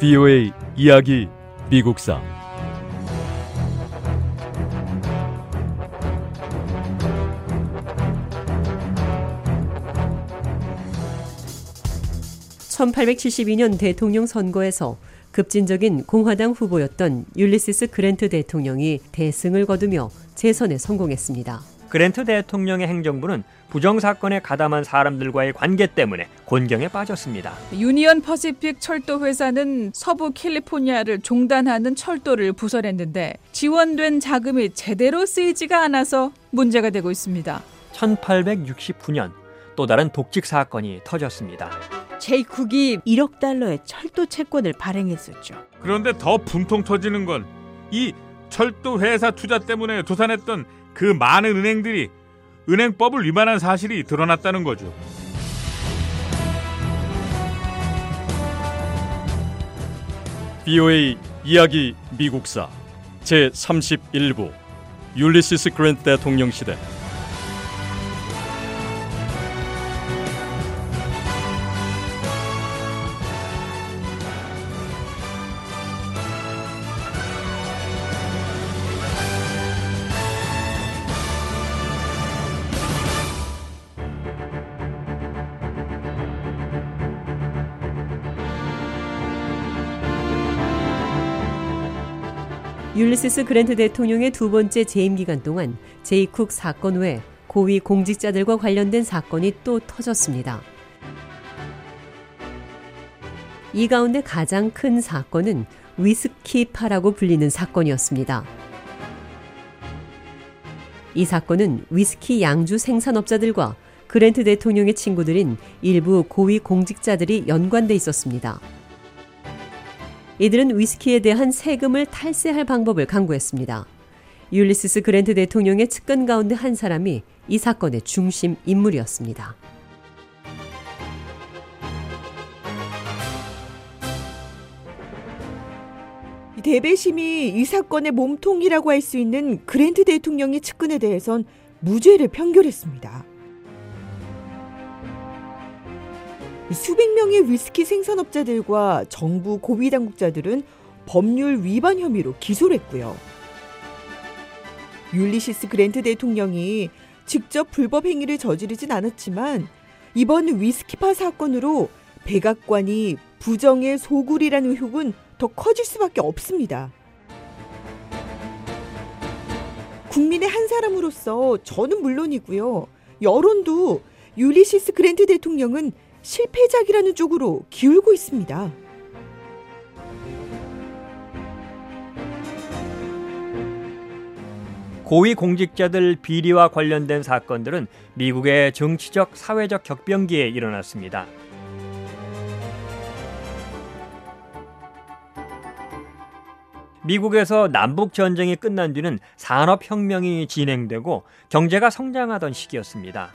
VOA 이야기 미국사 (1872년) 대통령 선거에서 급진적인 공화당 후보였던 율리시스 그랜트 대통령이 대승을 거두며 재선에 성공했습니다. 그랜트 대통령의 행정부는 부정 사건에 가담한 사람들과의 관계 때문에 곤경에 빠졌습니다. 유니언 퍼시픽 철도 회사는 서부 캘리포니아를 종단하는 철도를 부설했는데 지원된 자금이 제대로 쓰이지가 않아서 문제가 되고 있습니다. 1869년 또 다른 독직 사건이 터졌습니다. 제이쿡이 1억 달러의 철도 채권을 발행했었죠. 그런데 더 분통 터지는 건 이 철도 회사 투자 때문에 도산했던 그 많은 은행들이 은행법을 위반한 사실이 드러났다는 거죠. VOA 이야기 미국사 제 31부 율리시스 그랜트 대통령 시대 율리시스 그랜트 대통령의 두 번째 재임 기간 동안 제이쿡 사건 외 고위 공직자들과 관련된 사건이 또 터졌습니다. 이 가운데 가장 큰 사건은 위스키파라고 불리는 사건이었습니다. 이 사건은 위스키 양주 생산업자들과 그랜트 대통령의 친구들인 일부 고위 공직자들이 연관돼 있었습니다. 이들은 위스키에 대한 세금을 탈세할 방법을 강구했습니다. 율리시스 그랜트 대통령의 측근 가운데 한 사람이 이 사건의 중심 인물이었습니다. 대배심이 이 사건의 몸통이라고 할 수 있는 그랜트 대통령의 측근에 대해선 무죄를 판결했습니다. 수백 명의 위스키 생산업자들과 정부 고위 당국자들은 법률 위반 혐의로 기소를 했고요. 율리시스 그랜트 대통령이 직접 불법 행위를 저지르진 않았지만 이번 위스키파 사건으로 백악관이 부정의 소굴이라는 의혹은 더 커질 수밖에 없습니다. 국민의 한 사람으로서 저는 물론이고요. 여론도 율리시스 그랜트 대통령은 실패작이라는 쪽으로 기울고 있습니다. 고위 공직자들 비리와 관련된 사건들은 미국의 정치적 사회적 격변기에 일어났습니다. 미국에서 남북 전쟁이 끝난 뒤는 산업 혁명이 진행되고 경제가 성장하던 시기였습니다.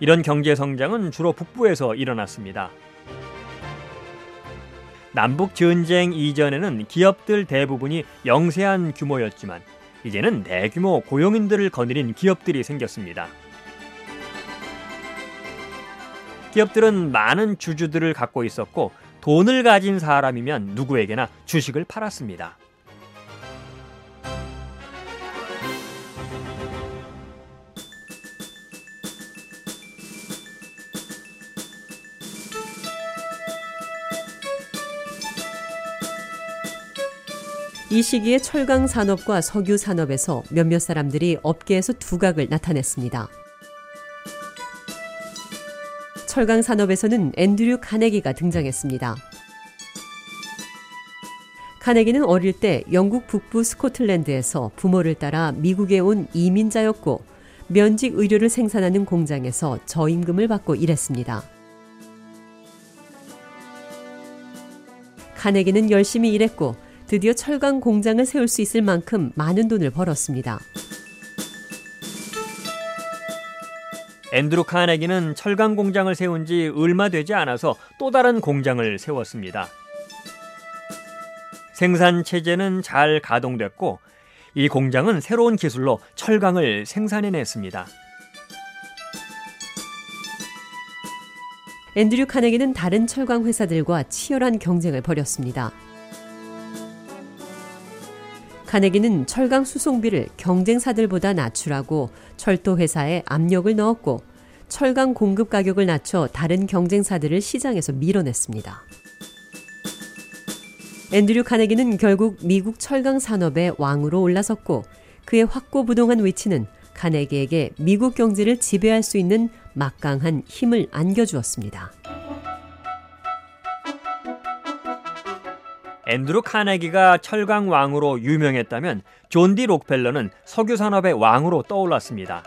이런 경제 성장은 주로 북부에서 일어났습니다. 남북 전쟁 이전에는 기업들 대부분이 영세한 규모였지만 이제는 대규모 고용인들을 거느린 기업들이 생겼습니다. 기업들은 많은 주주들을 갖고 있었고 돈을 가진 사람이면 누구에게나 주식을 팔았습니다. 이 시기에 철강 산업과 석유 산업에서 몇몇 사람들이 업계에서 두각을 나타냈습니다. 철강 산업에서는 앤드류 카네기가 등장했습니다. 카네기는 어릴 때 영국 북부 스코틀랜드에서 부모를 따라 미국에 온 이민자였고 면직 의료를 생산하는 공장에서 저임금을 받고 일했습니다. 카네기는 열심히 일했고 드디어 철강 공장을 세울 수 있을 만큼 많은 돈을 벌었습니다. 앤드루 카네기는 철강 공장을 세운 지 얼마 되지 않아서 또 다른 공장을 세웠습니다. 생산 체제는 잘 가동됐고 이 공장은 새로운 기술로 철강을 생산해냈습니다. 앤드류 카네기는 다른 철강 회사들과 치열한 경쟁을 벌였습니다. 카네기는 철강 수송비를 경쟁사들보다 낮추라고 철도 회사에 압력을 넣었고 철강 공급 가격을 낮춰 다른 경쟁사들을 시장에서 밀어냈습니다. 앤드류 카네기는 결국 미국 철강 산업의 왕으로 올라섰고 그의 확고부동한 위치는 카네기에게 미국 경제를 지배할 수 있는 막강한 힘을 안겨주었습니다. 앤드루 카네기가 철강 왕으로 유명했다면 존 디 록펠러는 석유 산업의 왕으로 떠올랐습니다.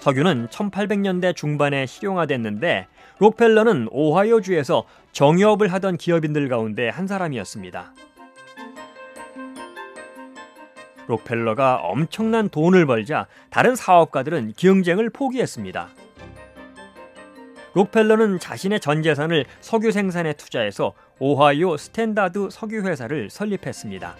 석유는 1800년대 중반에 실용화됐는데 록펠러는 오하이오주에서 정유업을 하던 기업인들 가운데 한 사람이었습니다. 록펠러가 엄청난 돈을 벌자 다른 사업가들은 경쟁을 포기했습니다. 록펠러는 자신의 전 재산을 석유 생산에 투자해서 오하이오 스탠다드 석유 회사를 설립했습니다.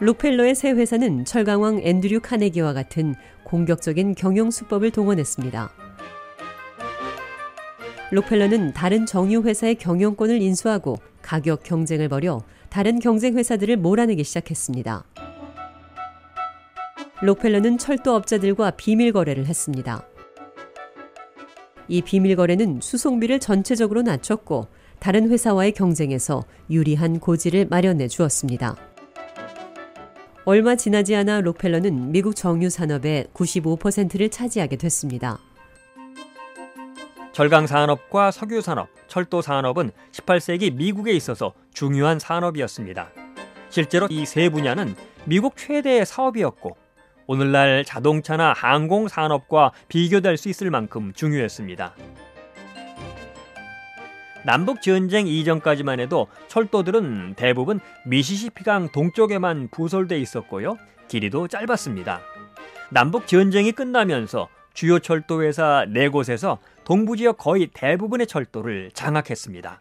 록펠러의 새 회사는 철강왕 앤드류 카네기와 같은 공격적인 경영 수법을 동원했습니다. 록펠러는 다른 정유 회사의 경영권을 인수하고 가격 경쟁을 벌여 다른 경쟁 회사들을 몰아내기 시작했습니다. 록펠러는 철도업자들과 비밀 거래를 했습니다. 이 비밀 거래는 수송비를 전체적으로 낮췄고 다른 회사와의 경쟁에서 유리한 고지를 마련해 주었습니다. 얼마 지나지 않아 록펠러는 미국 정유 산업의 95%를 차지하게 됐습니다. 절강 산업과 석유 산업, 철도 산업은 18세기 미국에 있어서 중요한 산업이었습니다. 실제로 이 세 분야는 미국 최대의 사업이었고 오늘날 자동차나 항공 산업과 비교될 수 있을 만큼 중요했습니다. 남북 전쟁 이전까지만 해도 철도들은 대부분 미시시피강 동쪽에만 부설돼 있었고요. 길이도 짧았습니다. 남북 전쟁이 끝나면서 주요 철도 회사 네 곳에서 동부 지역 거의 대부분의 철도를 장악했습니다.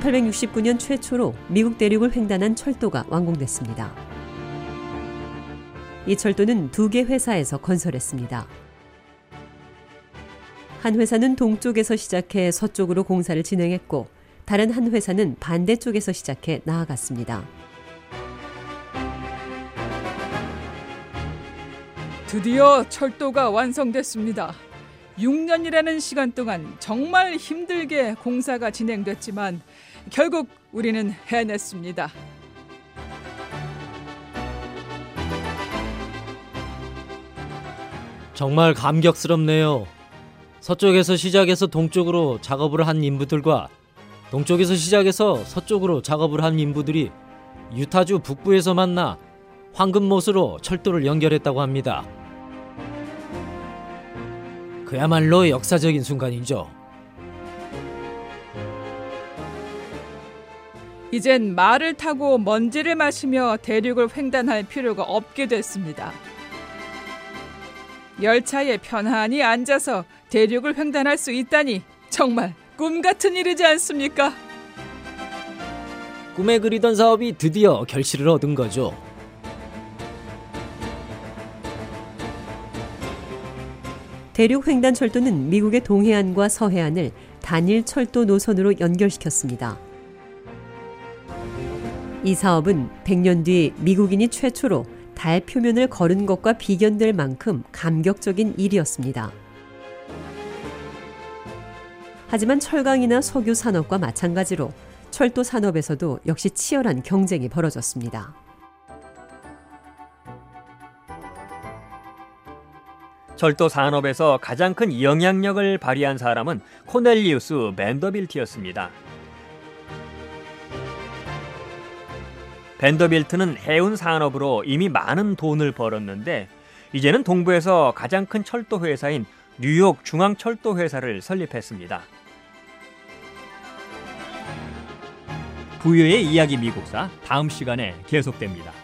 1869년 최초로 미국 대륙을 횡단한 철도가 완공됐습니다. 이 철도는 두 개 회사에서 건설했습니다. 한 회사는 동쪽에서 시작해 서쪽으로 공사를 진행했고 다른 한 회사는 반대쪽에서 시작해 나아갔습니다. 드디어 철도가 완성됐습니다. 6년이라는 시간 동안 정말 힘들게 공사가 진행됐지만 결국 우리는 해냈습니다. 정말 감격스럽네요. 서쪽에서 시작해서 동쪽으로 작업을 한 인부들과 동쪽에서 시작해서 서쪽으로 작업을 한 인부들이 유타주 북부에서 만나 황금못으로 철도를 연결했다고 합니다. 그야말로 역사적인 순간이죠. 이젠 말을 타고 먼지를 마시며 대륙을 횡단할 필요가 없게 됐습니다. 열차에 편안히 앉아서 대륙을 횡단할 수 있다니 정말 꿈 같은 일이지 않습니까? 꿈에 그리던 사업이 드디어 결실을 얻은 거죠. 대륙 횡단 철도는 미국의 동해안과 서해안을 단일 철도 노선으로 연결시켰습니다. 이 사업은 100년 뒤 미국인이 최초로 달 표면을 걸은 것과 비견될 만큼 감격적인 일이었습니다. 하지만 철강이나 석유 산업과 마찬가지로 철도 산업에서도 역시 치열한 경쟁이 벌어졌습니다. 철도 산업에서 가장 큰 영향력을 발휘한 사람은 코넬리우스 벤더빌트였습니다. 벤더빌트는 해운 산업으로 이미 많은 돈을 벌었는데 이제는 동부에서 가장 큰 철도 회사인 뉴욕 중앙철도 회사를 설립했습니다. 부유의 이야기 미국사 다음 시간에 계속됩니다.